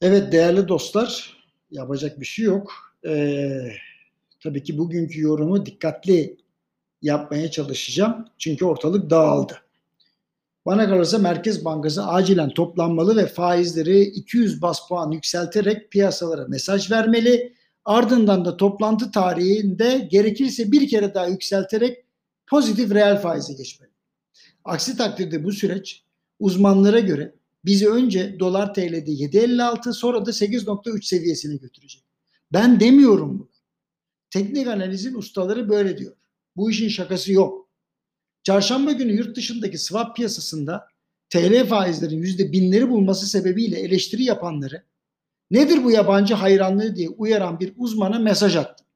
Evet değerli dostlar, yapacak bir şey yok. Ee, tabii ki bugünkü yorumu dikkatli yapmaya çalışacağım. Çünkü ortalık dağıldı. Bana kalırsa Merkez Bankası acilen toplanmalı ve faizleri 200 bas puan yükselterek piyasalara mesaj vermeli. Ardından da toplantı tarihinde gerekirse bir kere daha yükselterek pozitif reel faize geçmeli. Aksi takdirde bu süreç uzmanlara göre bizi önce dolar TL'de 7.56 sonra da 8.3 seviyesine götürecek. Ben demiyorum bunu. Teknik analizin ustaları böyle diyor. Bu işin şakası yok. Çarşamba günü yurt dışındaki swap piyasasında TL faizlerin yüzde binleri bulması sebebiyle eleştiri yapanları nedir bu yabancı hayranlığı diye uyaran bir uzmana mesaj attım.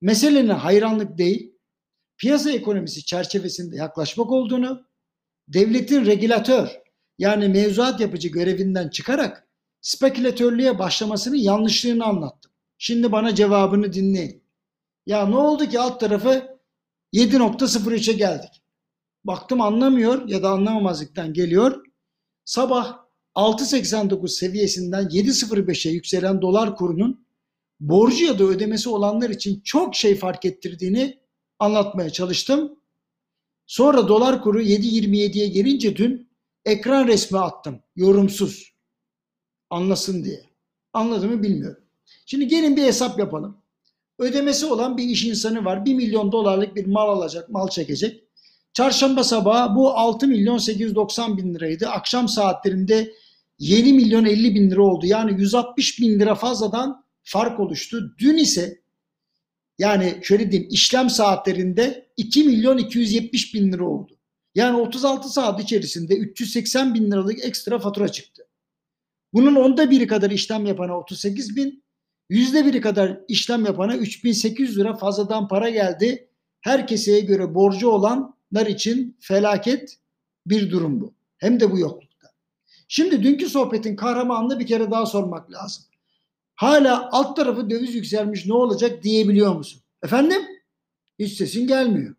Meselenin hayranlık değil, piyasa ekonomisi çerçevesinde yaklaşmak olduğunu, devletin regülatör yani mevzuat yapıcı görevinden çıkarak spekülatörlüğe başlamasının yanlışlığını anlattım. Şimdi bana cevabını dinleyin. Ya ne oldu ki alt tarafı 7.03'e geldik. Baktım anlamıyor ya da anlamamazlıktan geliyor. Sabah 6.89 seviyesinden 7.05'e yükselen dolar kurunun borcu ya da ödemesi olanlar için çok şey fark ettirdiğini anlatmaya çalıştım. Sonra dolar kuru 7.27'ye gelince dün ekran resmi attım yorumsuz anlasın diye. Anladı mı bilmiyorum. Şimdi gelin bir hesap yapalım. Ödemesi olan bir iş insanı var. 1 milyon dolarlık bir mal alacak, mal çekecek. Çarşamba sabahı bu 6 milyon 890 bin liraydı. Akşam saatlerinde 7 milyon 50 bin lira oldu. Yani 160 bin lira fazladan fark oluştu. Dün ise yani şöyle diyeyim işlem saatlerinde 2 milyon 270 bin lira oldu. Yani 36 saat içerisinde 380 bin liralık ekstra fatura çıktı. Bunun onda biri kadar işlem yapana 38 bin, yüzde biri kadar işlem yapana 3800 lira fazladan para geldi. Her keseye göre borcu olanlar için felaket bir durum bu. Hem de bu yoklukta. Şimdi dünkü sohbetin kahramanını bir kere daha sormak lazım. Hala alt tarafı döviz yükselmiş ne olacak diyebiliyor musun? Efendim? Hiç sesin gelmiyor.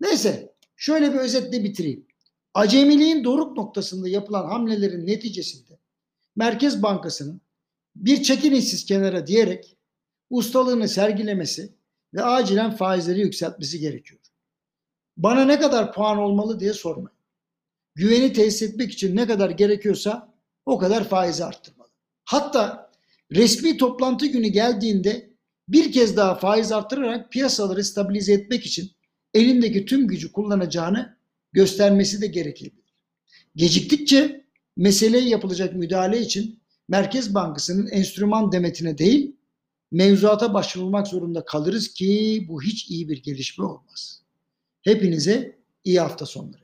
Neyse şöyle bir özetle bitireyim. Acemiliğin doruk noktasında yapılan hamlelerin neticesinde Merkez Bankası'nın bir çekin işsiz kenara diyerek ustalığını sergilemesi ve acilen faizleri yükseltmesi gerekiyor. Bana ne kadar puan olmalı diye sormayın. Güveni tesis etmek için ne kadar gerekiyorsa o kadar faizi arttırmalı. Hatta resmi toplantı günü geldiğinde bir kez daha faiz arttırarak piyasaları stabilize etmek için elindeki tüm gücü kullanacağını göstermesi de gerekebilir. Geciktikçe meseleye yapılacak müdahale için Merkez Bankası'nın enstrüman demetine değil mevzuata başvurmak zorunda kalırız ki bu hiç iyi bir gelişme olmaz. Hepinize iyi hafta sonları.